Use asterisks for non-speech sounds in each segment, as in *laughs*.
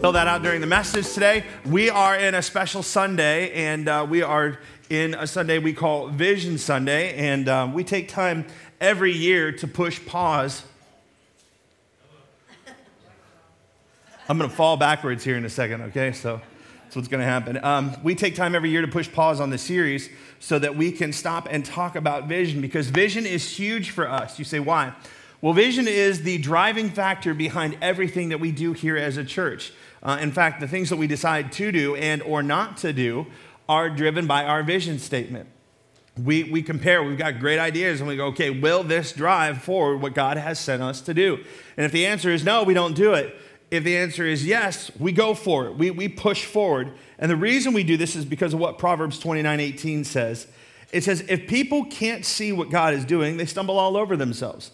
Fill that out during the message today. We are in a special Sunday, and uh, we are in a Sunday we call Vision Sunday, and um, we take time every year to push pause. I'm going to fall backwards here in a second, okay? So that's what's going to happen. Um, we take time every year to push pause on the series so that we can stop and talk about vision because vision is huge for us. You say, why? Well, vision is the driving factor behind everything that we do here as a church. Uh, in fact, the things that we decide to do and or not to do are driven by our vision statement. We, we compare, we've got great ideas, and we go, okay, will this drive forward what God has sent us to do? And if the answer is no, we don't do it. If the answer is yes, we go for it. We, we push forward. And the reason we do this is because of what Proverbs 29 18 says. It says, if people can't see what God is doing, they stumble all over themselves.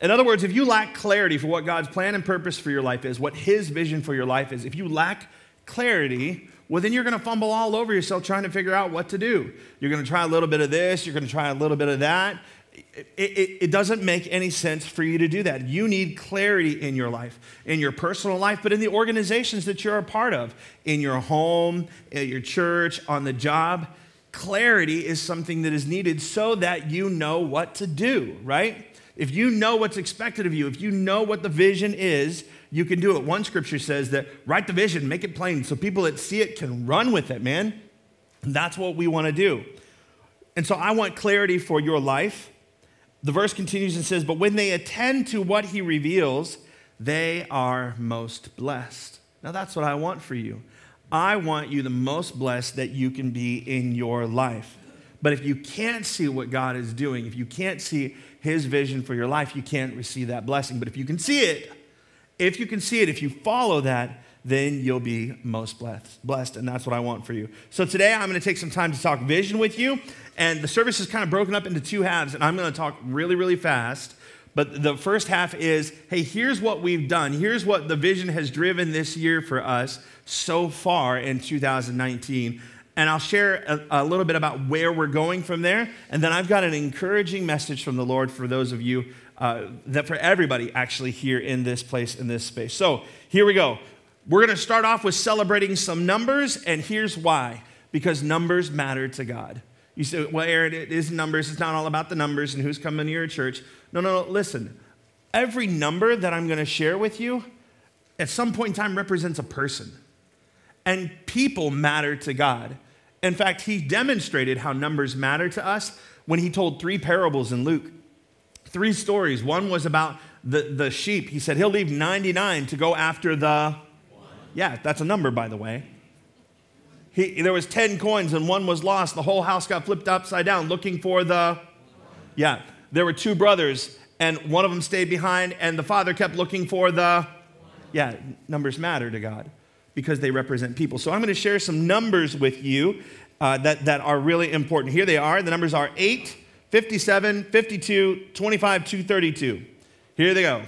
In other words, if you lack clarity for what God's plan and purpose for your life is, what His vision for your life is, if you lack clarity, well, then you're going to fumble all over yourself trying to figure out what to do. You're going to try a little bit of this, you're going to try a little bit of that. It, it, it, doesn't make any sense for you to do that. You need clarity in your life, in your personal life, but in the organizations that you're a part of, in your home, at your church, on the job. Clarity is something that is needed so that you know what to do, right? If you know what's expected of you, if you know what the vision is, you can do it. One scripture says that write the vision, make it plain, so people that see it can run with it, man. And that's what we want to do. And so I want clarity for your life. The verse continues and says, But when they attend to what he reveals, they are most blessed. Now that's what I want for you. I want you the most blessed that you can be in your life. But if you can't see what God is doing, if you can't see his vision for your life, you can't receive that blessing. But if you can see it, if you can see it, if you follow that, then you'll be most blessed, blessed. And that's what I want for you. So today I'm going to take some time to talk vision with you. And the service is kind of broken up into two halves. And I'm going to talk really, really fast. But the first half is hey, here's what we've done. Here's what the vision has driven this year for us so far in 2019 and I'll share a, a, little bit about where we're going from there. And then I've got an encouraging message from the Lord for those of you, uh, that for everybody actually here in this place, in this space. So here we go. We're going to start off with celebrating some numbers, and here's why because numbers matter to God. You say, well, Aaron, it is numbers. It's not all about the numbers and who's coming to your church. No, no, no. Listen, every number that I'm going to share with you at some point in time represents a person. And people matter to God. In fact, he demonstrated how numbers matter to us when he told three parables in Luke. Three stories. One was about the, the sheep. He said he'll leave 99 to go after the. Yeah, that's a number, by the way. He, there was 10 coins and one was lost. The whole house got flipped upside down looking for the. Yeah, there were two brothers and one of them stayed behind and the father kept looking for the. Yeah, numbers matter to God because they represent people. So I'm going to share some numbers with you uh, that, that are really important. Here they are. The numbers are 8, 57, 52, 25, 232. Here they go.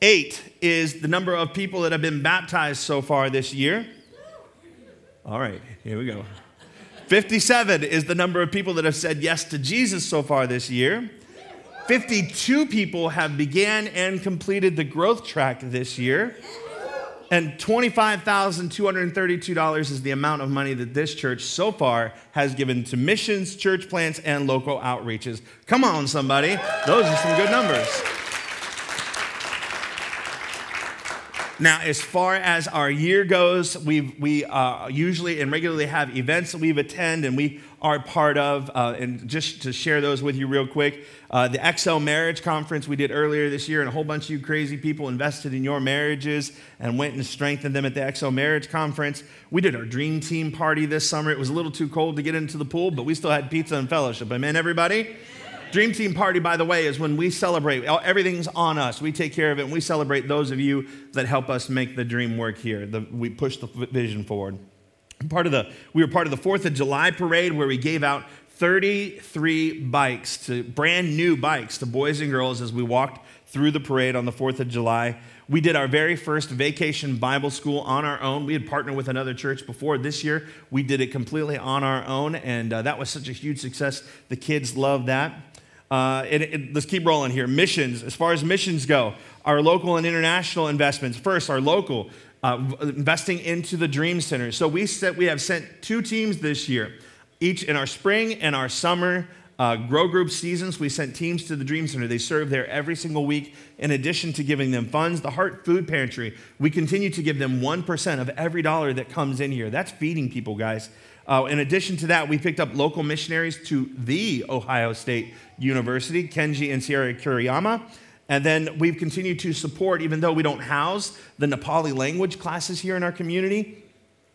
8 is the number of people that have been baptized so far this year. All right, here we go. 57 is the number of people that have said yes to Jesus so far this year. 52 people have began and completed the growth track this year. And $25,232 is the amount of money that this church so far has given to missions, church plants, and local outreaches. Come on, somebody. Those are some good numbers. Now, as far as our year goes, we we uh, usually and regularly have events that we've attend and we are part of. Uh, and just to share those with you real quick, uh, the XO Marriage Conference we did earlier this year, and a whole bunch of you crazy people invested in your marriages and went and strengthened them at the XO Marriage Conference. We did our Dream Team party this summer. It was a little too cold to get into the pool, but we still had pizza and fellowship. Amen, everybody? Dream Team Party, by the way, is when we celebrate. Everything's on us. We take care of it, and we celebrate those of you that help us make the dream work here. The, we push the vision forward. Part of the, we were part of the Fourth of July parade where we gave out 33 bikes to brand new bikes to boys and girls as we walked through the parade on the 4th of July. We did our very first vacation Bible school on our own. We had partnered with another church before. This year, we did it completely on our own, and uh, that was such a huge success. The kids loved that. Uh, let's keep rolling here. Missions, as far as missions go, our local and international investments. First, our local, uh, investing into the Dream Center. So we, set, we have sent two teams this year, each in our spring and our summer uh, grow group seasons, we sent teams to the Dream Center. They serve there every single week. In addition to giving them funds, the Heart Food Pantry, we continue to give them 1% of every dollar that comes in here. That's feeding people, guys. Uh, in addition to that, we picked up local missionaries to the Ohio State University, Kenji and Sierra Kuriyama. And then we've continued to support, even though we don't house the Nepali language classes here in our community,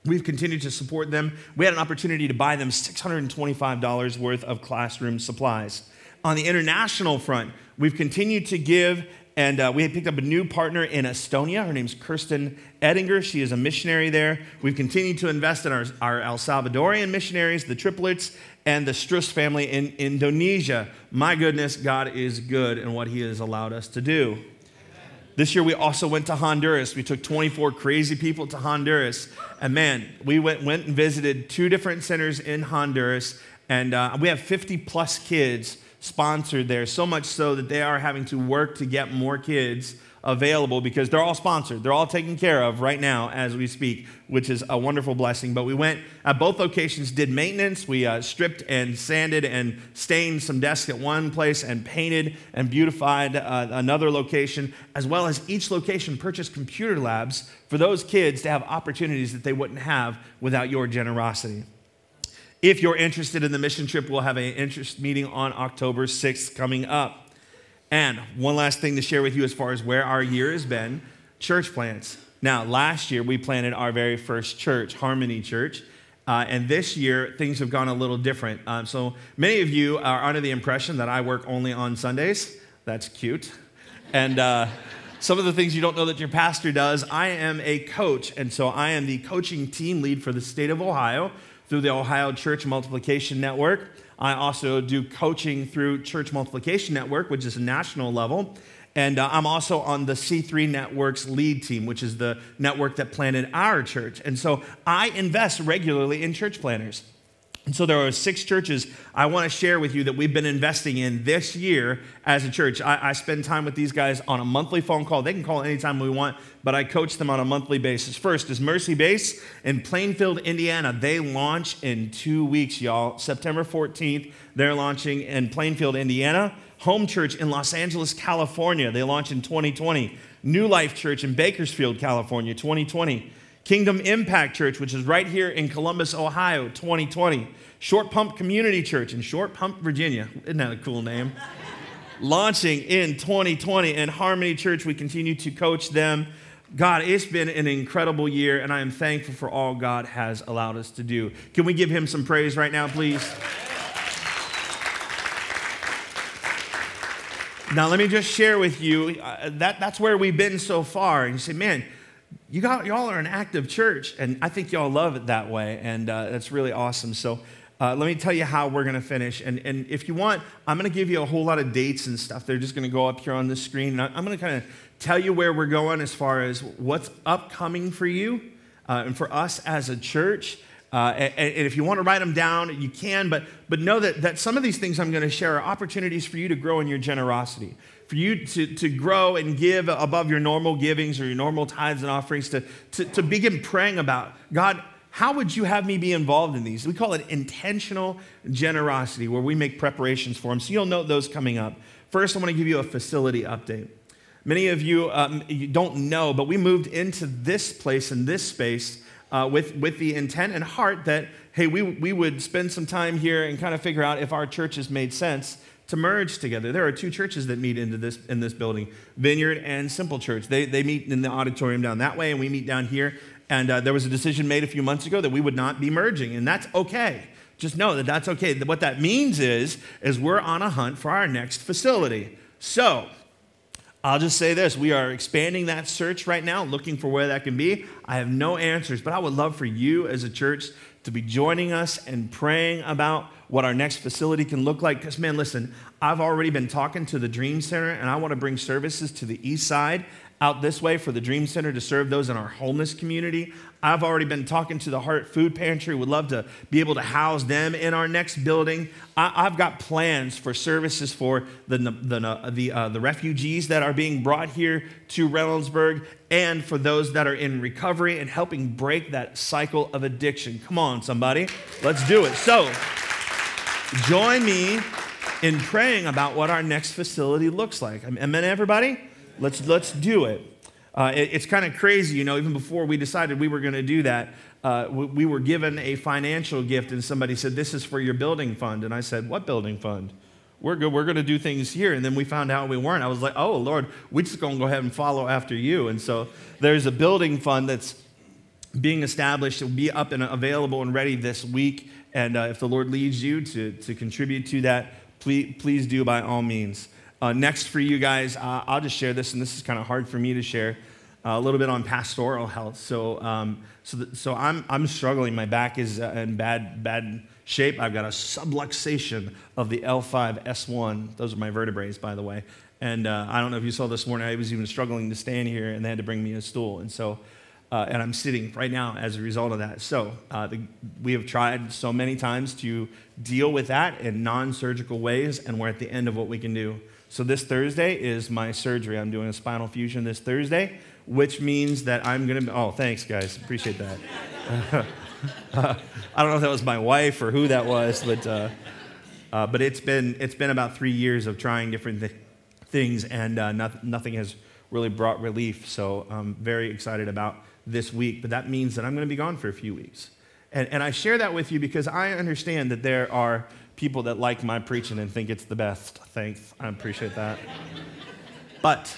We've continued to support them. We had an opportunity to buy them $625 worth of classroom supplies. On the international front, we've continued to give, and uh, we had picked up a new partner in Estonia. Her name's Kirsten Edinger. She is a missionary there. We've continued to invest in our, our El Salvadorian missionaries, the triplets, and the Struss family in Indonesia. My goodness, God is good in what He has allowed us to do. This year, we also went to Honduras. We took 24 crazy people to Honduras. And man, we went, went and visited two different centers in Honduras. And uh, we have 50 plus kids sponsored there, so much so that they are having to work to get more kids available because they're all sponsored. They're all taken care of right now as we speak, which is a wonderful blessing. But we went at both locations, did maintenance. We uh, stripped and sanded and stained some desks at one place and painted and beautified uh, another location, as well as each location purchased computer labs for those kids to have opportunities that they wouldn't have without your generosity. If you're interested in the mission trip, we'll have an interest meeting on October 6th coming up. And one last thing to share with you as far as where our year has been church plants. Now, last year we planted our very first church, Harmony Church. Uh, and this year, things have gone a little different. Um, so many of you are under the impression that I work only on Sundays. That's cute. And uh, some of the things you don't know that your pastor does, I am a coach. And so I am the coaching team lead for the state of Ohio through the Ohio Church Multiplication Network. I also do coaching through Church Multiplication Network, which is a national level. And uh, I'm also on the C3 Network's lead team, which is the network that planted our church. And so I invest regularly in church planters. And so there are six churches I want to share with you that we've been investing in this year as a church. I, I, spend time with these guys on a monthly phone call. They can call anytime we want, but I coach them on a monthly basis. First is Mercy Base in Plainfield, Indiana. They launch in two weeks, y'all. September 14th, they're launching in Plainfield, Indiana. Home Church in Los Angeles, California. They launch in 2020. New Life Church in Bakersfield, California, 2020. Kingdom Impact Church, which is right here in Columbus, Ohio, 2020. Short Pump Community Church in Short Pump, Virginia. Isn't that a cool name? *laughs* Launching in 2020. And Harmony Church, we continue to coach them. God, it's been an incredible year, and I am thankful for all God has allowed us to do. Can we give him some praise right now, please? Now, let me just share with you uh, that that's where we've been so far. And you say, man, you got, y'all are an active church, and I think y'all love it that way, and uh, that's really awesome. So, uh, let me tell you how we're going to finish. And, and if you want, I'm going to give you a whole lot of dates and stuff. They're just going to go up here on the screen. And I'm going to kind of tell you where we're going as far as what's upcoming for you uh, and for us as a church. Uh, and, and, if you want to write them down, you can, but, but know that, that some of these things I'm going to share are opportunities for you to grow in your generosity for you to, to grow and give above your normal givings or your normal tithes and offerings, to, to, to begin praying about God, how would you have me be involved in these? We call it intentional generosity, where we make preparations for them. So you'll note those coming up. First, I want to give you a facility update. Many of you, um, you don't know, but we moved into this place and this space uh, with, with the intent and heart that, hey, we, we would spend some time here and kind of figure out if our churches made sense to merge together. There are two churches that meet into this, in this building Vineyard and Simple Church. They, they meet in the auditorium down that way, and we meet down here. And uh, there was a decision made a few months ago that we would not be merging, and that's okay just know that that's okay. What that means is, is we're on a hunt for our next facility. So, I'll just say this we are expanding that search right now, looking for where that can be. I have no answers, but I would love for you as a church to be joining us and praying about what our next facility can look like. Because, man, listen, I've already been talking to the Dream Center, and I want to bring services to the east side out this way for the Dream Center to serve those in our homeless community. I've already been talking to the Heart Food Pantry. Would love to be able to house them in our next building. I, have got plans for services for the, the, the, uh, the refugees that are being brought here to Reynoldsburg and for those that are in recovery and helping break that cycle of addiction. Come on, somebody. Let's do it. So, join me in praying about what our next facility looks like. Amen, everybody? Let's, let's do it. Uh, it it's kind of crazy, you know, even before we decided we were going to do that, uh, we, we, were given a financial gift, and somebody said, This is for your building fund. And I said, What building fund? We're good. We're going to do things here. And then we found out we weren't. I was like, Oh, Lord, we're just going to go ahead and follow after you. And so there's a building fund that's being established. It will be up and available and ready this week. And uh, if the Lord leads you to, to contribute to that, please, please do by all means. Uh, next for you guys, uh, I'll just share this, and this is kind of hard for me to share uh, a little bit on pastoral health. So, um, so, so I'm, I'm struggling. My back is uh, in bad, bad shape. I've got a subluxation of the L5 S1. Those are my vertebrae, by the way. And uh, I don't know if you saw this morning, I was even struggling to stand here, and they had to bring me a stool. And so, uh, and I'm sitting right now as a result of that. So, the, we have tried so many times to deal with that in non surgical ways, and we're at the end of what we can do. So this Thursday is my surgery. I'm doing a spinal fusion this Thursday, which means that I'm going to. Oh, thanks, guys. Appreciate that. *laughs* I don't know if that was my wife or who that was, but uh, uh, but it's been it's been about three years of trying different th- things, and uh, not, nothing has really brought relief. So I'm very excited about this week. But that means that I'm going to be gone for a few weeks, and and I share that with you because I understand that there are people that like my preaching and think it's the best. Thanks. I appreciate that. but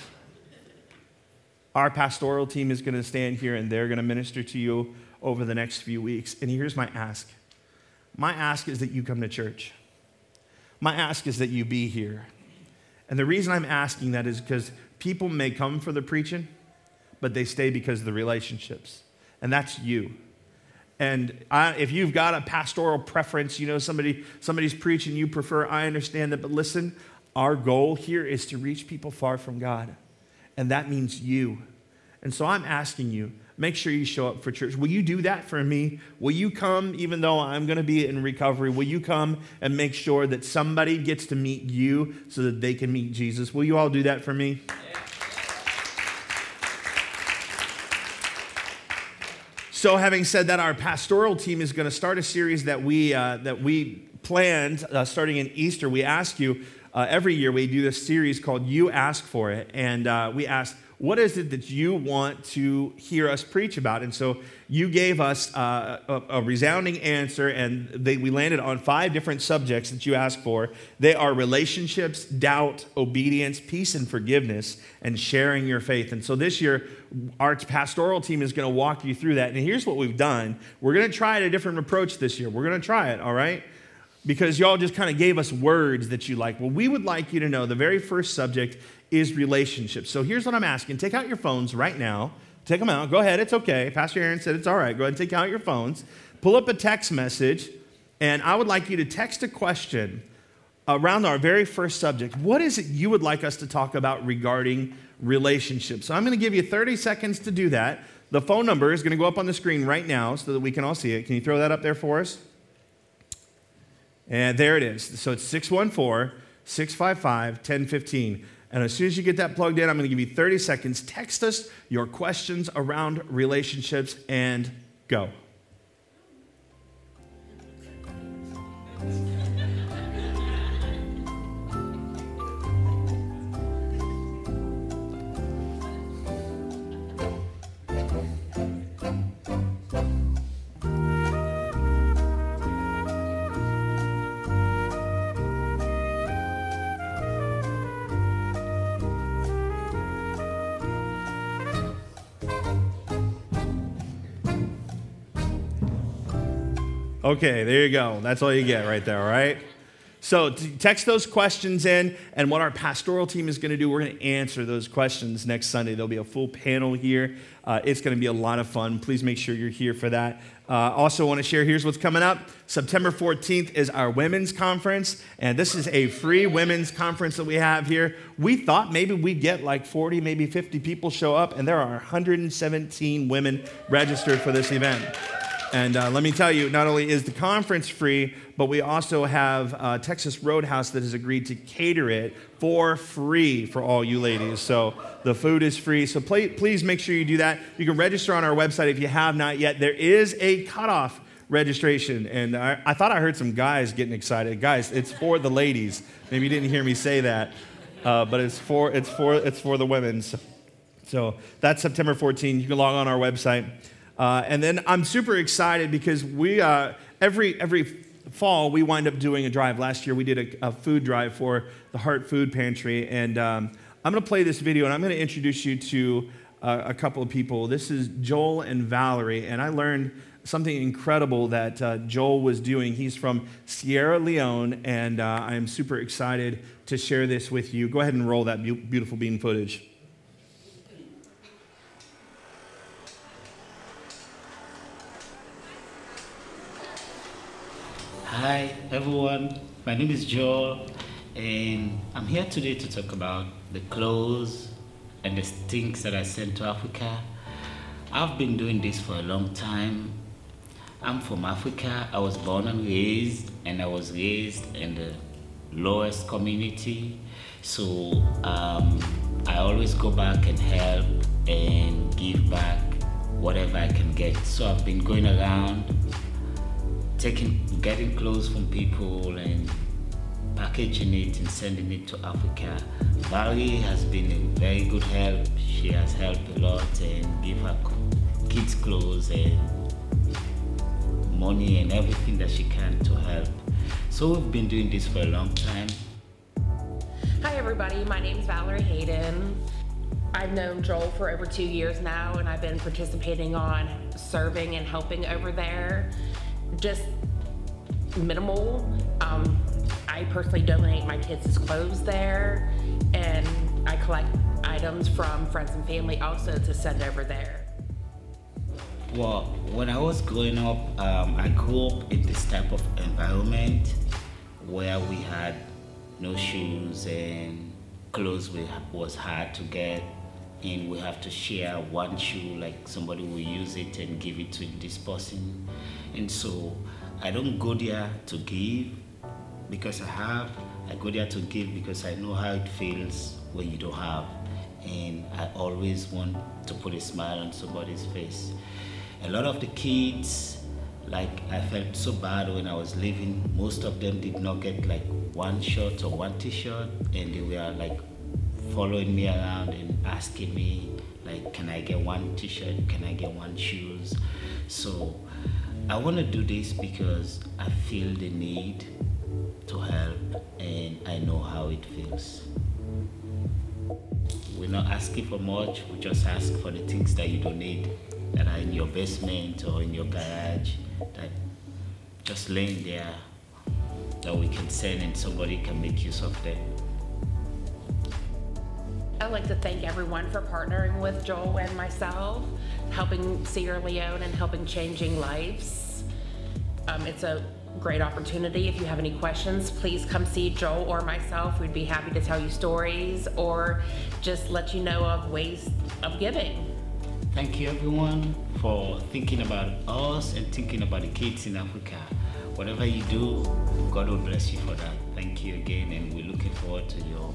our pastoral team is going to stand here and they're going to minister to you over the next few weeks. And here's my ask my ask is that you come to church. My ask is that you be here. And the reason I'm asking that is because people may come for the preaching, but they stay because of the relationships. And that's you. And I, if you've got a pastoral preference, you know, somebody, somebody's preaching you prefer, I understand that. But listen, our goal here is to reach people far from God. And that means you. And so I'm asking you, make sure you show up for church. Will you do that for me? Will you come, even though I'm going to be in recovery? Will you come and make sure that somebody gets to meet you so that they can meet Jesus? Will you all do that for me? Yeah. So, having said that, our pastoral team is going to start a series that we, uh, that we planned uh, starting in Easter. We ask you uh, every year, we do this series called You Ask For It. And uh, we ask, what is it that you want to hear us preach about? And so you gave us uh, a, a, resounding answer, and they, we landed on five different subjects that you asked for. They are relationships, doubt, obedience, peace and forgiveness, and sharing your faith. And so this year, our pastoral team is going to walk you through that. And here's what we've done we're going to try a different approach this year. We're going to try it, all right? Because y'all just kind of gave us words that you like. Well, we would like you to know the very first subject is relationships. So here's what I'm asking take out your phones right now. Take them out. Go ahead. It's okay. Pastor Aaron said it's all right. Go ahead and take out your phones. Pull up a text message, and I would like you to text a question around our very first subject. What is it you would like us to talk about regarding relationships? So I'm going to give you 30 seconds to do that. The phone number is going to go up on the screen right now so that we can all see it. Can you throw that up there for us? And there it is. So it's 614 655 1015. And as soon as you get that plugged in, I'm going to give you 30 seconds. Text us your questions around relationships and go. Okay, there you go. That's all you get right there, all right? So text those questions in, and what our pastoral team is going to do, we're going to answer those questions next Sunday. There'll be a full panel here. Uh, it's going to be a lot of fun. Please make sure you're here for that. Uh, also, want to share here's what's coming up. September 14th is our women's conference, and this is a free women's conference that we have here. We thought maybe we'd get like 40, maybe 50 people show up, and there are 117 women registered for this event. And uh, let me tell you, not only is the conference free, but we also have uh, Texas Roadhouse that has agreed to cater it for free for all you ladies. So the food is free. So play, please make sure you do that. You can register on our website if you have not yet. There is a cutoff registration. And I, I thought I heard some guys getting excited. Guys, it's for the ladies. Maybe you didn't hear me say that, uh, but it's for, it's, for, it's for the women. So, so that's September 14th. You can log on our website. Uh, and then I'm super excited because we, uh, every, every fall, we wind up doing a drive. Last year, we did a, a food drive for the Heart Food Pantry. And um, I'm going to play this video and I'm going to introduce you to uh, a couple of people. This is Joel and Valerie. And I learned something incredible that uh, Joel was doing. He's from Sierra Leone, and uh, I am super excited to share this with you. Go ahead and roll that beautiful bean footage. Hi, everyone. My name is Joel, and I'm here today to talk about the clothes and the things that I sent to Africa. I've been doing this for a long time. I'm from Africa. I was born and raised, and I was raised in the lowest community. So um, I always go back and help and give back whatever I can get. So I've been going around taking, getting clothes from people and packaging it and sending it to Africa. Valerie has been a very good help. She has helped a lot and give her kids clothes and money and everything that she can to help. So we've been doing this for a long time. Hi everybody, my name is Valerie Hayden. I've known Joel for over two years now and I've been participating on serving and helping over there just minimal. Um, I personally donate my kids' clothes there, and I collect items from friends and family also to send over there. Well, when I was growing up, um, I grew up in this type of environment where we had no shoes and clothes was hard to get and we have to share one shoe like somebody will use it and give it to this person and so i don't go there to give because i have. I go there to give because i know how it feels when you don't have. And i always want to put a smile on somebody's face. A lot of the kids like i felt so bad when i was leaving. Most of them did not get like one shirt or one t-shirt. And they were like following me around and asking me like can i get one t-shirt? Can i get one shoes? So i want to do this because i feel the need to help and i know how it feels. We're not asking for much we just ask for the things that you don't need that are in your basement or in your garage that just laying there that we can send and somebody can make use of them I'd like to thank everyone for partnering with Joel and myself, helping Sierra Leone and helping changing lives. Um, it's a great opportunity. If you have any questions, please come see Joel or myself. We'd be happy to tell you stories or just let you know of ways of giving. Thank you, everyone, for thinking about us and thinking about the kids in Africa. Whatever you do, God will bless you for that. Thank you again, and we're looking forward to your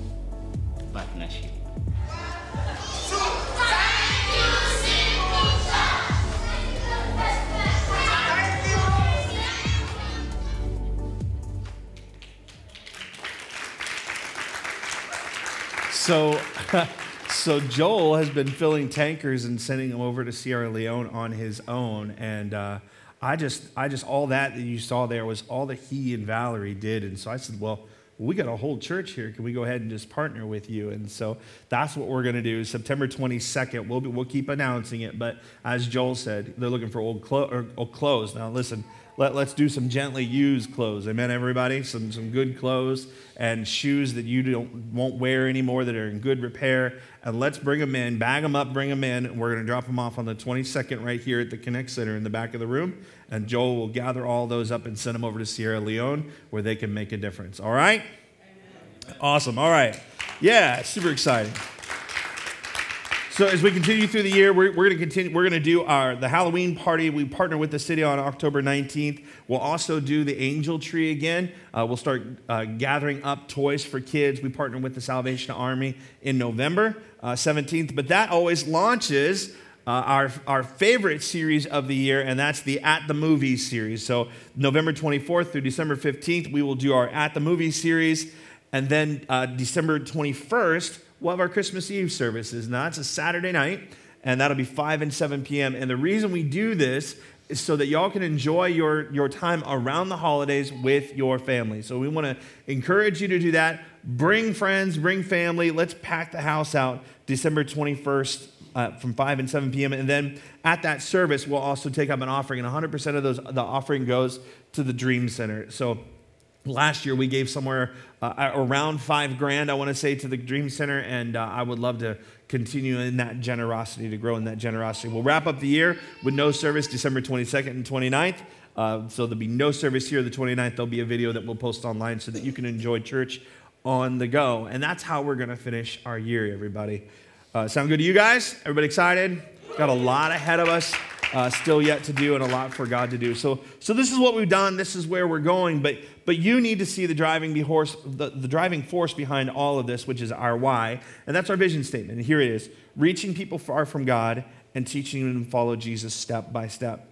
partnership. So, *laughs* so Joel has been filling tankers and sending them over to Sierra Leone on his own, and uh, I just, I just all that that you saw there was all that he and Valerie did, and so I said, well, we got a whole church here. Can we go ahead and just partner with you? And so that's what we're going to do. September 22nd, we'll, be, we'll keep announcing it. But as Joel said, they're looking for old, clo- old clothes. Now, listen, let, us do some gently used clothes. Amen, everybody? Some, some good clothes and shoes that you don't, won't wear anymore that are in good repair. And let's bring them in, bag them up, bring them in. And we're going to drop them off on the 22nd right here at the Connect Center in the back of the room. And Joel will gather all those up and send them over to Sierra Leone where they can make a difference. All right? Awesome. All right. Yeah, super exciting. So as we continue through the year, we're, we're going to continue. We're going to do our the Halloween party. We partner with the city on October 19th. We'll also do the angel tree again. Uh, we'll start uh, gathering up toys for kids. We partner with the Salvation Army in November uh, 17th. But that always launches uh, our, our favorite series of the year, and that's the At the Movies series. So, November 24th through December 15th, we will do our At the Movies series. And then uh, December 21st, we'll have our Christmas Eve services. Now, that's a Saturday night, and that'll be 5 and 7 p.m. And the reason we do this is so that y'all can enjoy your, your time around the holidays with your family. So we want to encourage you to do that. Bring friends, bring family. Let's pack the house out December 21st uh, from 5 and 7 p.m. And then at that service, we'll also take up an offering, and 100% of those the offering goes to the Dream Center. So last year we gave somewhere uh, around five grand i want to say to the dream center and uh, i would love to continue in that generosity to grow in that generosity. We'll wrap up the year with no service december 22nd and 29th uh, so there'll be no service here the 29th there'll be a video that we'll post online so that you can enjoy church on the go. And that's how we're going to finish our year everybody. Uh, sound good to you guys? Everybody excited? Got a lot ahead of us uh, still yet to do and a lot for God to do. So, so this is what we've done. This is where we're going. But, but you need to see the driving, horse, the, the driving force behind all of this, which is our why. And that's our vision statement. And here it is reaching people far from God and teaching them to follow Jesus step by step.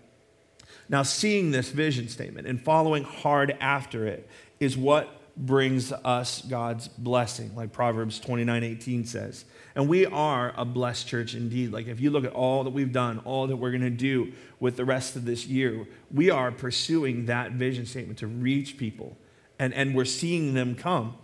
Now, seeing this vision statement and following hard after it is what brings us God's blessing, like Proverbs 29 18 says. And we are a blessed church indeed. Like, if you look at all that we've done, all that we're going to do with the rest of this year, we are pursuing that vision statement to reach people, and, and we're seeing them come.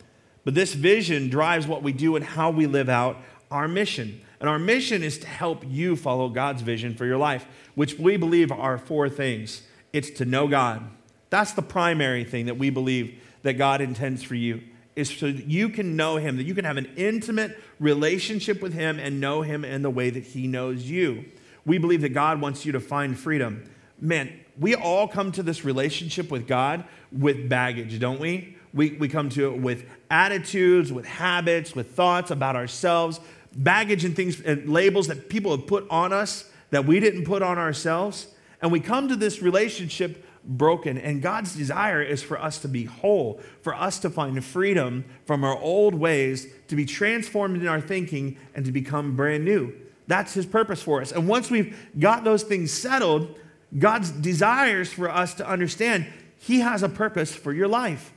But this vision drives what we do and how we live out our mission. And our mission is to help you follow God's vision for your life, which we believe are four things it's to know God. That's the primary thing that we believe that God intends for you is so that you can know him, that you can have an intimate relationship with him and know him in the way that he knows you. We believe that God wants you to find freedom. Man, we all come to this relationship with God with baggage, don't we? We, we come to it with attitudes, with habits, with thoughts about ourselves, baggage and things and labels that people have put on us that we didn't put on ourselves. And we come to this relationship broken. And God's desire is for us to be whole, for us to find freedom from our old ways, to be transformed in our thinking, and to become brand new. That's His purpose for us. And once we've got those things settled, God's desires for us to understand He has a purpose for your life.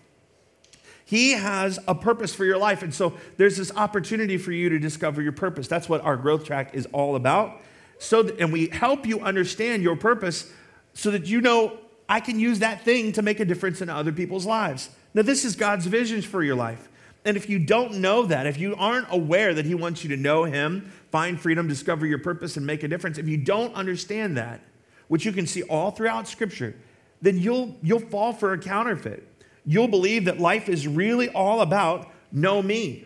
He has a purpose for your life. And so there's this opportunity for you to discover your purpose. That's what our growth track is all about. So, and we help you understand your purpose so that you know I can use that thing to make a difference in other people's lives. Now, this is God's vision for your life. And if you don't know that, if you aren't aware that He wants you to know Him, find freedom, discover your purpose, and make a difference, if you don't understand that, which you can see all throughout Scripture, then you'll, you'll fall for a counterfeit. You'll believe that life is really all about know me.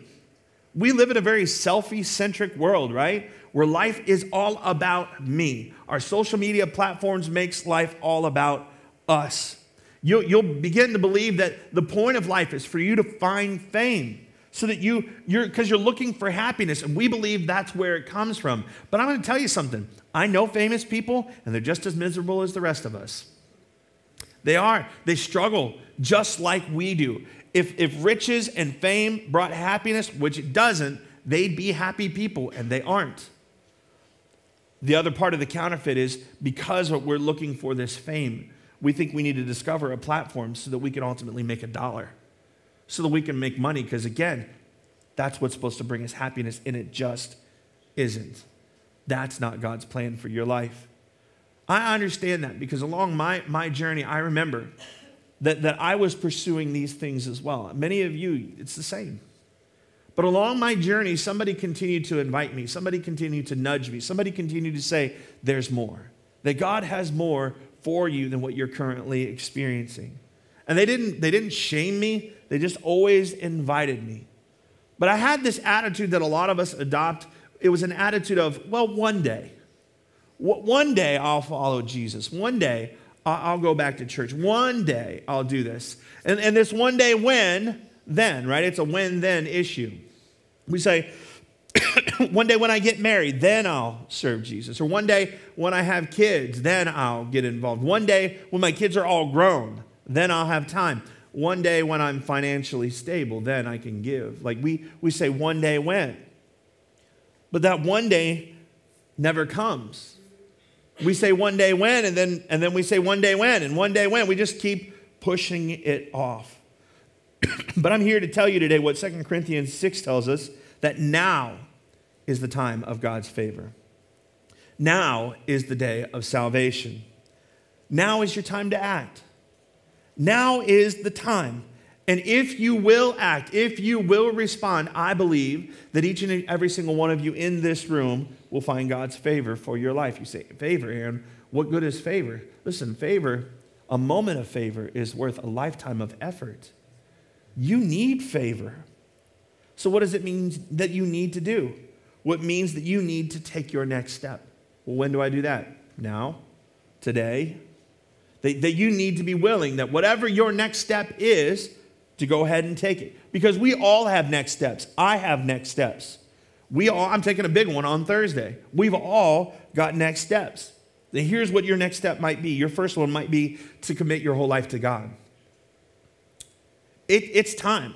We live in a very selfie centric world, right? Where life is all about me. Our social media platforms makes life all about us. You'll, you'll begin to believe that the point of life is for you to find fame so that you, you're, because you're looking for happiness. And we believe that's where it comes from. But I'm going to tell you something. I know famous people, and they're just as miserable as the rest of us. They are. They struggle just like we do. If, if riches and fame brought happiness, which it doesn't, they'd be happy people, and they aren't. The other part of the counterfeit is because we're looking for this fame, we think we need to discover a platform so that we can ultimately make a dollar, so that we can make money, because again, that's what's supposed to bring us happiness, and it just isn't. That's not God's plan for your life. I understand that because along my, my journey, I remember that, that I was pursuing these things as well. Many of you, it's the same. But along my journey, somebody continued to invite me, somebody continued to nudge me, somebody continued to say, There's more. That God has more for you than what you're currently experiencing. And they didn't, they didn't shame me, they just always invited me. But I had this attitude that a lot of us adopt. It was an attitude of, well, one day. One day I'll follow Jesus. One day I'll go back to church. One day I'll do this. And, and this one day when, then, right? It's a when then issue. We say, *coughs* one day when I get married, then I'll serve Jesus. Or one day when I have kids, then I'll get involved. One day when my kids are all grown, then I'll have time. One day when I'm financially stable, then I can give. Like we, we say, one day when. But that one day never comes. We say one day when, and then, and then we say one day when, and one day when. We just keep pushing it off. *coughs* but I'm here to tell you today what 2 Corinthians 6 tells us that now is the time of God's favor. Now is the day of salvation. Now is your time to act. Now is the time. And if you will act, if you will respond, I believe that each and every single one of you in this room will find God's favor for your life. You say, Favor, Aaron, what good is favor? Listen, favor, a moment of favor is worth a lifetime of effort. You need favor. So, what does it mean that you need to do? What means that you need to take your next step? Well, when do I do that? Now, today. That, that you need to be willing that whatever your next step is, to go ahead and take it. Because we all have next steps. I have next steps. We all, I'm taking a big one on Thursday. We've all got next steps. Then here's what your next step might be. Your first one might be to commit your whole life to God. It, it's time.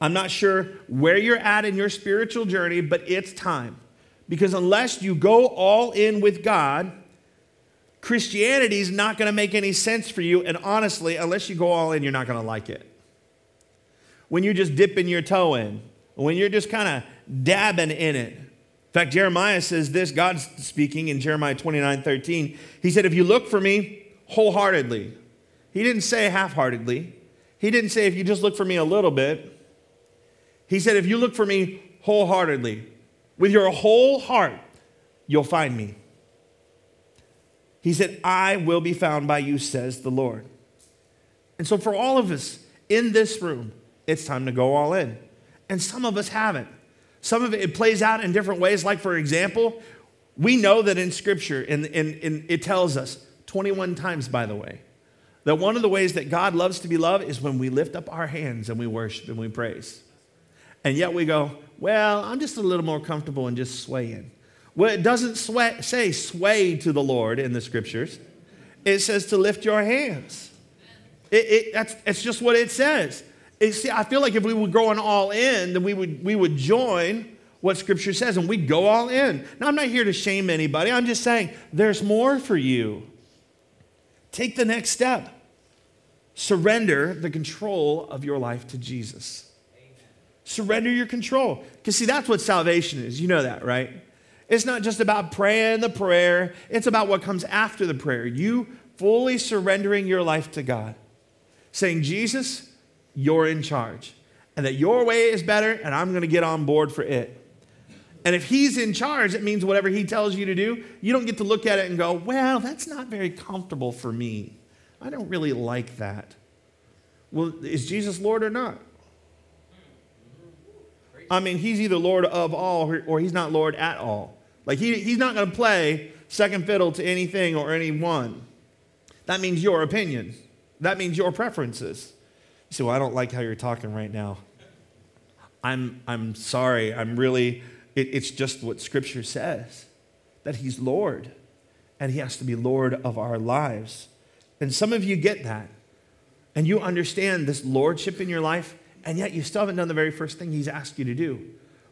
I'm not sure where you're at in your spiritual journey, but it's time. Because unless you go all in with God, Christianity is not going to make any sense for you. And honestly, unless you go all in, you're not going to like it. When you're just dipping your toe in, when you're just kind of dabbing in it. In fact, Jeremiah says this, God's speaking in Jeremiah 29 13. He said, If you look for me wholeheartedly, he didn't say half heartedly. He didn't say, If you just look for me a little bit. He said, If you look for me wholeheartedly, with your whole heart, you'll find me. He said, I will be found by you, says the Lord. And so, for all of us in this room, it's time to go all in. And some of us haven't. Some of it, it plays out in different ways. Like, for example, we know that in Scripture, and, and, it tells us 21 times, by the way, that one of the ways that God loves to be loved is when we lift up our hands and we worship and we praise. And yet we go, well, I'm just a little more comfortable in just swaying. Well, it doesn't say sway to the Lord in the scriptures, it says to lift your hands. It, it, that's, it's just what it says see, I feel like if we were going all in, then we would, we would join what Scripture says and we'd go all in. Now, I'm not here to shame anybody. I'm just saying there's more for you. Take the next step. Surrender the control of your life to Jesus. Surrender your control. Because, see, that's what salvation is. You know that, right? It's not just about praying the prayer, it's about what comes after the prayer. You fully surrendering your life to God, saying, Jesus, you're in charge. And that your way is better, and I'm going to get on board for it. And if he's in charge, it means whatever he tells you to do, you don't get to look at it and go, well, that's not very comfortable for me. I don't really like that. Well, is Jesus Lord or not? I mean, he's either Lord of all or he's not Lord at all. Like, he, he's not going to play second fiddle to anything or anyone. That means your opinion, that means your preferences. You say, Well, I don't like how you're talking right now. I'm, I'm sorry. I'm really, it, it's just what Scripture says that He's Lord and He has to be Lord of our lives. And some of you get that and you understand this lordship in your life, and yet you still haven't done the very first thing He's asked you to do,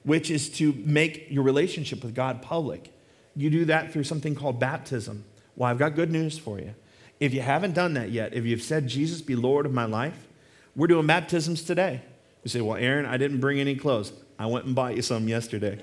which is to make your relationship with God public. You do that through something called baptism. Well, I've got good news for you. If you haven't done that yet, if you've said, Jesus, be Lord of my life, we're doing baptisms today. You say, Well, Aaron, I didn't bring any clothes. I went and bought you some yesterday.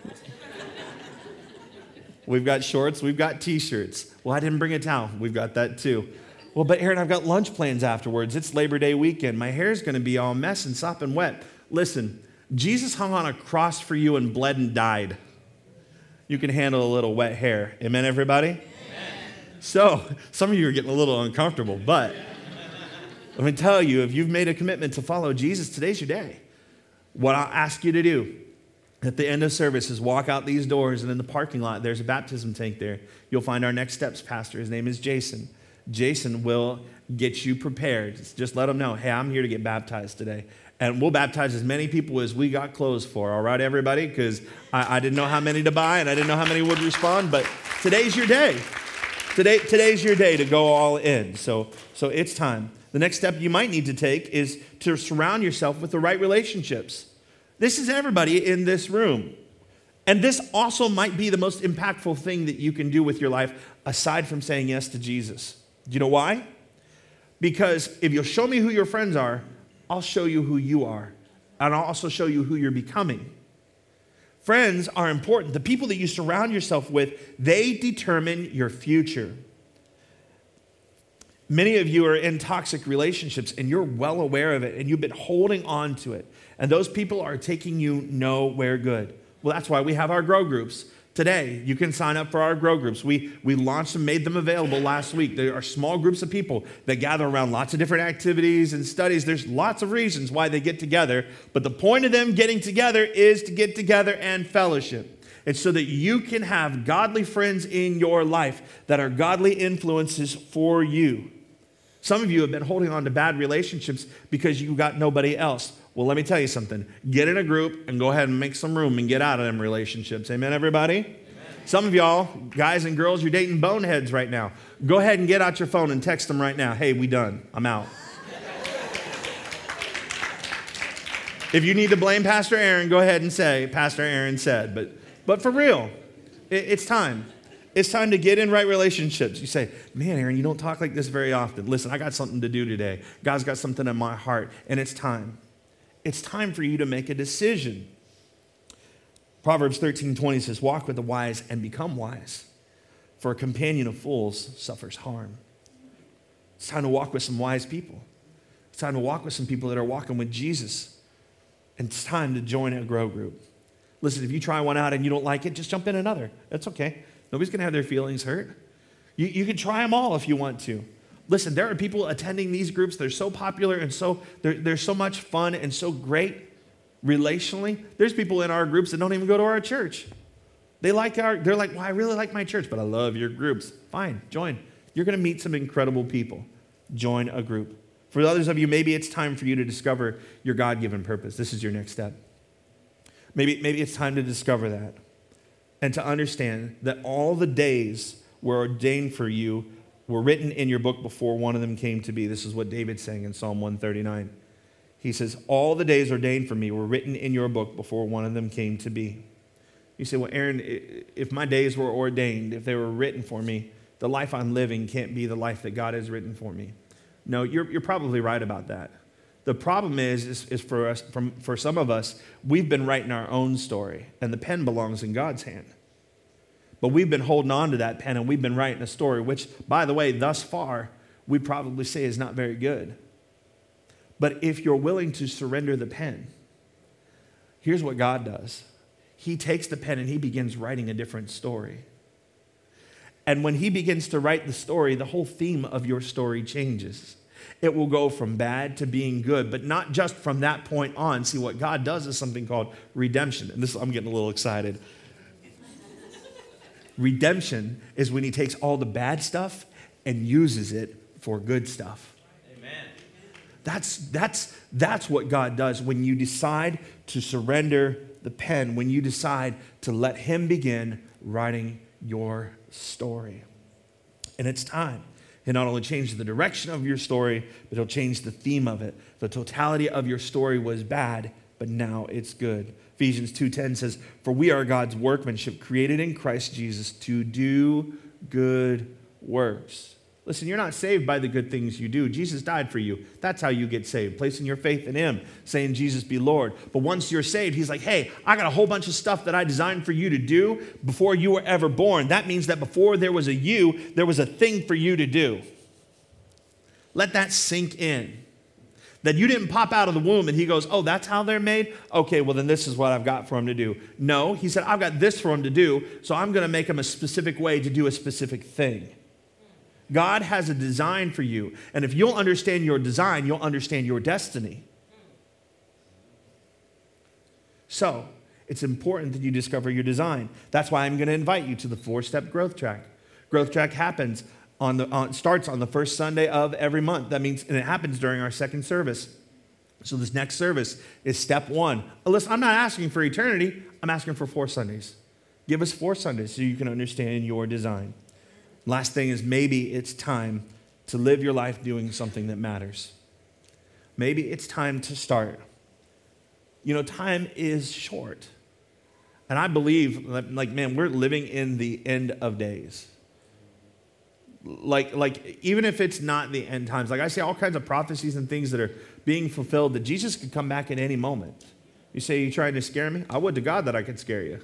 *laughs* we've got shorts, we've got t shirts. Well, I didn't bring a towel. We've got that too. Well, but Aaron, I've got lunch plans afterwards. It's Labor Day weekend. My hair's going to be all mess and sopping wet. Listen, Jesus hung on a cross for you and bled and died. You can handle a little wet hair. Amen, everybody? Amen. So, some of you are getting a little uncomfortable, but let me tell you if you've made a commitment to follow Jesus, today's your day. What I'll ask you to do at the end of service is walk out these doors, and in the parking lot, there's a baptism tank there. You'll find our next steps pastor. His name is Jason. Jason will get you prepared. Just let them know, hey, I'm here to get baptized today. And we'll baptize as many people as we got clothes for, all right, everybody? Because I, I, didn't know how many to buy and I didn't know how many would respond, but today's your day. Today, today's your day to go all in. So, so it's time. The next step you might need to take is to surround yourself with the right relationships. This is everybody in this room. And this also might be the most impactful thing that you can do with your life aside from saying yes to Jesus. Do you know why? Because if you'll show me who your friends are, I'll show you who you are. And I'll also show you who you're becoming. Friends are important. The people that you surround yourself with, they determine your future. Many of you are in toxic relationships and you're well aware of it and you've been holding on to it. And those people are taking you nowhere good. Well, that's why we have our grow groups. Today, you can sign up for our grow groups. We, we launched them, made them available last week. There are small groups of people that gather around lots of different activities and studies. There's lots of reasons why they get together, but the point of them getting together is to get together and fellowship. It's so that you can have godly friends in your life that are godly influences for you. Some of you have been holding on to bad relationships because you got nobody else. Well, let me tell you something. Get in a group and go ahead and make some room and get out of them relationships. Amen, everybody? Amen. Some of y'all, guys and girls, you're dating boneheads right now. Go ahead and get out your phone and text them right now. Hey, we done. I'm out. if you need to blame Pastor Aaron, go ahead and say, Pastor Aaron said. But, but for real, it, it's time. It's time to get in right relationships. You say, Man, Aaron, you don't talk like this very often. Listen, I got something to do today. God's got something in my heart, and it's time it's time for you to make a decision. Proverbs 13 20 says, Walk with the wise and become wise, for a companion of fools suffers harm. It's time to walk with some wise people. It's time to walk with some people that are walking with Jesus. And it's time to join a grow group. Listen, if you try one out and you don't like it, just jump in another. That's okay. Nobody's going to have their feelings hurt. You, you can try them all if you want to. Listen, there are people attending these groups. They're so popular and so they're, they're so much fun and so great relationally. There's people in our groups that don't even go to our church. They like our, they're like, well, I really like my church, but I love your groups. Fine, join. You're going to meet some incredible people. Join a group. For others of you, maybe it's time for you to discover your God given purpose. This is your next step. Maybe, maybe it's time to discover that and to understand that all the days were ordained for you were written in your book before one of them came to be. This is what David's saying in Psalm 139. He says, All the days ordained for me were written in your book before one of them came to be. You say, Well, Aaron, if my days were ordained, if they were written for me, the life I'm living can't be the life that God has written for me. No, you're, you're probably right about that. The problem is, is, is for, us, from, for some of us, we've been writing our own story, and the pen belongs in God's hand. But we've been holding on to that pen and we've been writing a story, which, by the way, thus far, we probably say is not very good. But if you're willing to surrender the pen, here's what God does He takes the pen and He begins writing a different story. And when He begins to write the story, the whole theme of your story changes. It will go from bad to being good, but not just from that point on. See, what God does is something called redemption. And this, I'm getting a little excited. Redemption is when he takes all the bad stuff and uses it for good stuff. Amen. That's, that's, that's what God does when you decide to surrender the pen, when you decide to let Him begin writing your story. And it's time. It not only changes the direction of your story, but it'll change the theme of it. The totality of your story was bad, but now it's good. Ephesians 2:10 says, "For we are God's workmanship, created in Christ Jesus to do good works." Listen, you're not saved by the good things you do. Jesus died for you. That's how you get saved, placing your faith in Him, saying, Jesus be Lord. But once you're saved, He's like, hey, I got a whole bunch of stuff that I designed for you to do before you were ever born. That means that before there was a you, there was a thing for you to do. Let that sink in. That you didn't pop out of the womb and he goes, Oh, that's how they're made? Okay, well, then this is what I've got for him to do. No, he said, I've got this for him to do, so I'm going to make him a specific way to do a specific thing. God has a design for you. And if you'll understand your design, you'll understand your destiny. So, it's important that you discover your design. That's why I'm going to invite you to the four step growth track. Growth track happens on the, on, starts on the first Sunday of every month. That means, and it happens during our second service. So, this next service is step one. Listen, I'm not asking for eternity, I'm asking for four Sundays. Give us four Sundays so you can understand your design. Last thing is maybe it's time to live your life doing something that matters. Maybe it's time to start. You know, time is short. And I believe, like, man, we're living in the end of days. Like, like, even if it's not the end times, like I see all kinds of prophecies and things that are being fulfilled that Jesus could come back at any moment. You say you're trying to scare me? I would to God that I could scare you.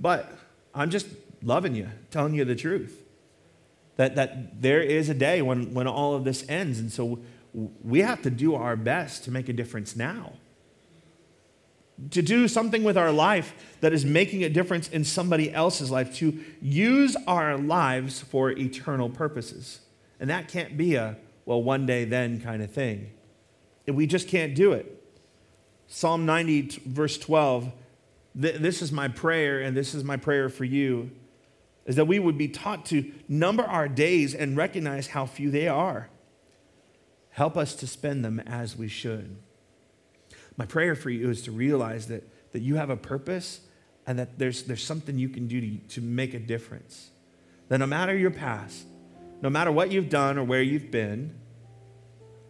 But I'm just loving you, telling you the truth. That, that there is a day when, when all of this ends. And so we have to do our best to make a difference now to do something with our life that is making a difference in somebody else's life, to use our lives for eternal purposes. And that can't be a, well, one day then kind of thing. We just can't do it. Psalm 90, verse 12, th- this is my prayer, and this is my prayer for you, is that we would be taught to number our days and recognize how few they are. Help us to spend them as we should. My prayer for you is to realize that, that you have a purpose and that there's, there's something you can do to, to make a difference. That no matter your past, no matter what you've done or where you've been,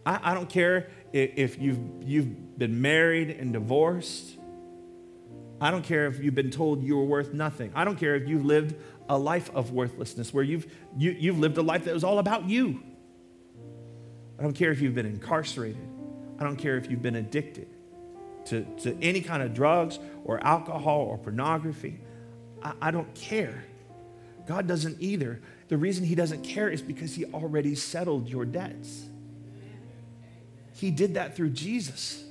I, I don't care if, if you've, you've been married and divorced. I don't care if you've been told you were worth nothing. I don't care if you've lived a life of worthlessness where you've, you, you've lived a life that was all about you. I don't care if you've been incarcerated. I don't care if you've been addicted to, to any kind of drugs or alcohol or pornography. I, I don't care. God doesn't either. The reason He doesn't care is because He already settled your debts. He did that through Jesus.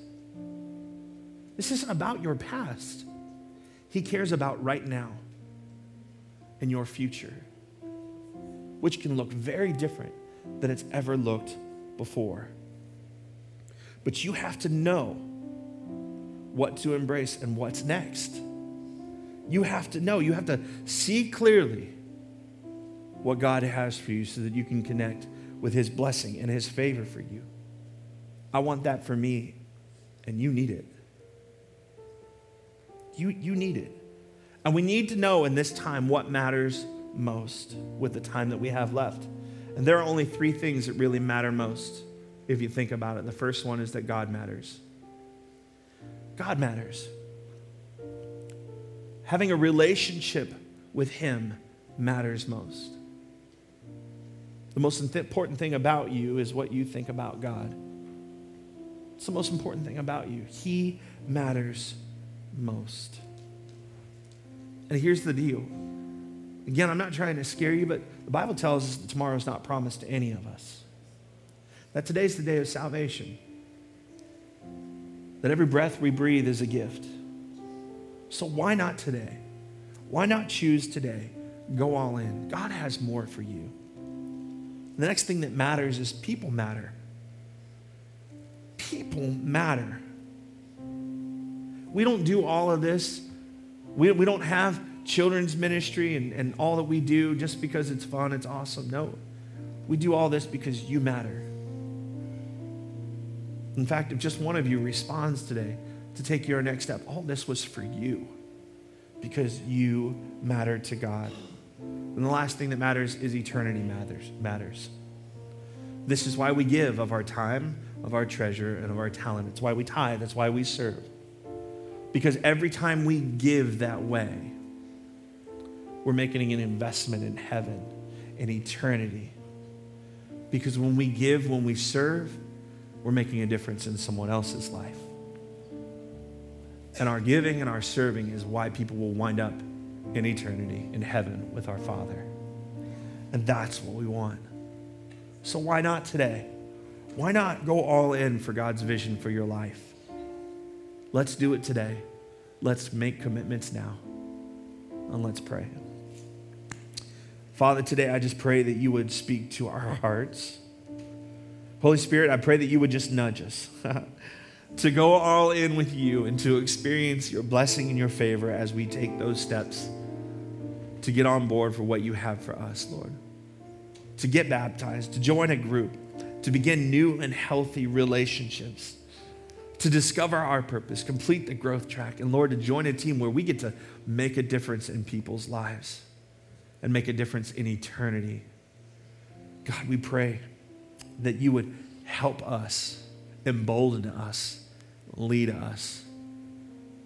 This isn't about your past. He cares about right now and your future, which can look very different than it's ever looked before. But you have to know what to embrace and what's next. You have to know, you have to see clearly what God has for you so that you can connect with His blessing and His favor for you. I want that for me, and you need it. You, you need it. And we need to know in this time what matters most with the time that we have left. And there are only three things that really matter most if you think about it. The first one is that God matters. God matters. Having a relationship with Him matters most. The most important thing about you is what you think about God. It's the most important thing about you. He matters most. And here's the deal. Again, I'm not trying to scare you, but the Bible tells us that tomorrow is not promised to any of us. That today's the day of salvation that every breath we breathe is a gift. So why not today? Why not choose today? Go all in. God has more for you. The next thing that matters is people matter. People matter. We don't do all of this. We, we don't have children's ministry and, and all that we do just because it's fun, it's awesome. No. We do all this because you matter. In fact, if just one of you responds today to take your next step, all this was for you because you matter to God. And the last thing that matters is eternity matters. matters. This is why we give of our time, of our treasure, and of our talent. It's why we tithe. That's why we serve. Because every time we give that way, we're making an investment in heaven, in eternity. Because when we give, when we serve, we're making a difference in someone else's life. And our giving and our serving is why people will wind up in eternity in heaven with our Father. And that's what we want. So why not today? Why not go all in for God's vision for your life? Let's do it today. Let's make commitments now. And let's pray. Father, today I just pray that you would speak to our hearts. Holy Spirit, I pray that you would just nudge us *laughs* to go all in with you and to experience your blessing and your favor as we take those steps to get on board for what you have for us, Lord. To get baptized, to join a group, to begin new and healthy relationships, to discover our purpose, complete the growth track, and Lord, to join a team where we get to make a difference in people's lives and make a difference in eternity. God, we pray that you would help us, embolden us, lead us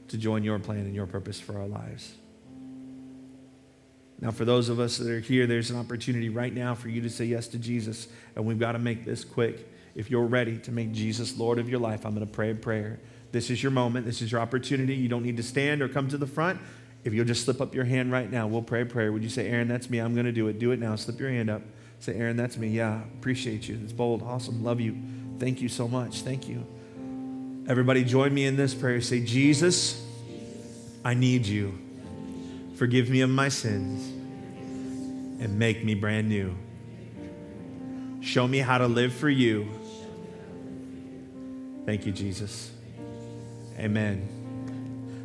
to join your plan and your purpose for our lives. Now, for those of us that are here, there's an opportunity right now for you to say yes to Jesus, and we've got to make this quick. If you're ready to make Jesus Lord of your life, I'm going to pray a prayer. This is your moment. This is your opportunity. You don't need to stand or come to the front. If you'll just slip up your hand right now, we'll pray a prayer. Would you say, Aaron, that's me. I'm going to do it. Do it now. Slip your hand up. Say, Aaron, that's me. Yeah, appreciate you. It's bold. Awesome. Love you. Thank you so much. Thank you. Everybody, join me in this prayer. Say, Jesus, I need you. Forgive me of my sins and make me brand new. Show me how to live for you. Thank you, Jesus. Amen.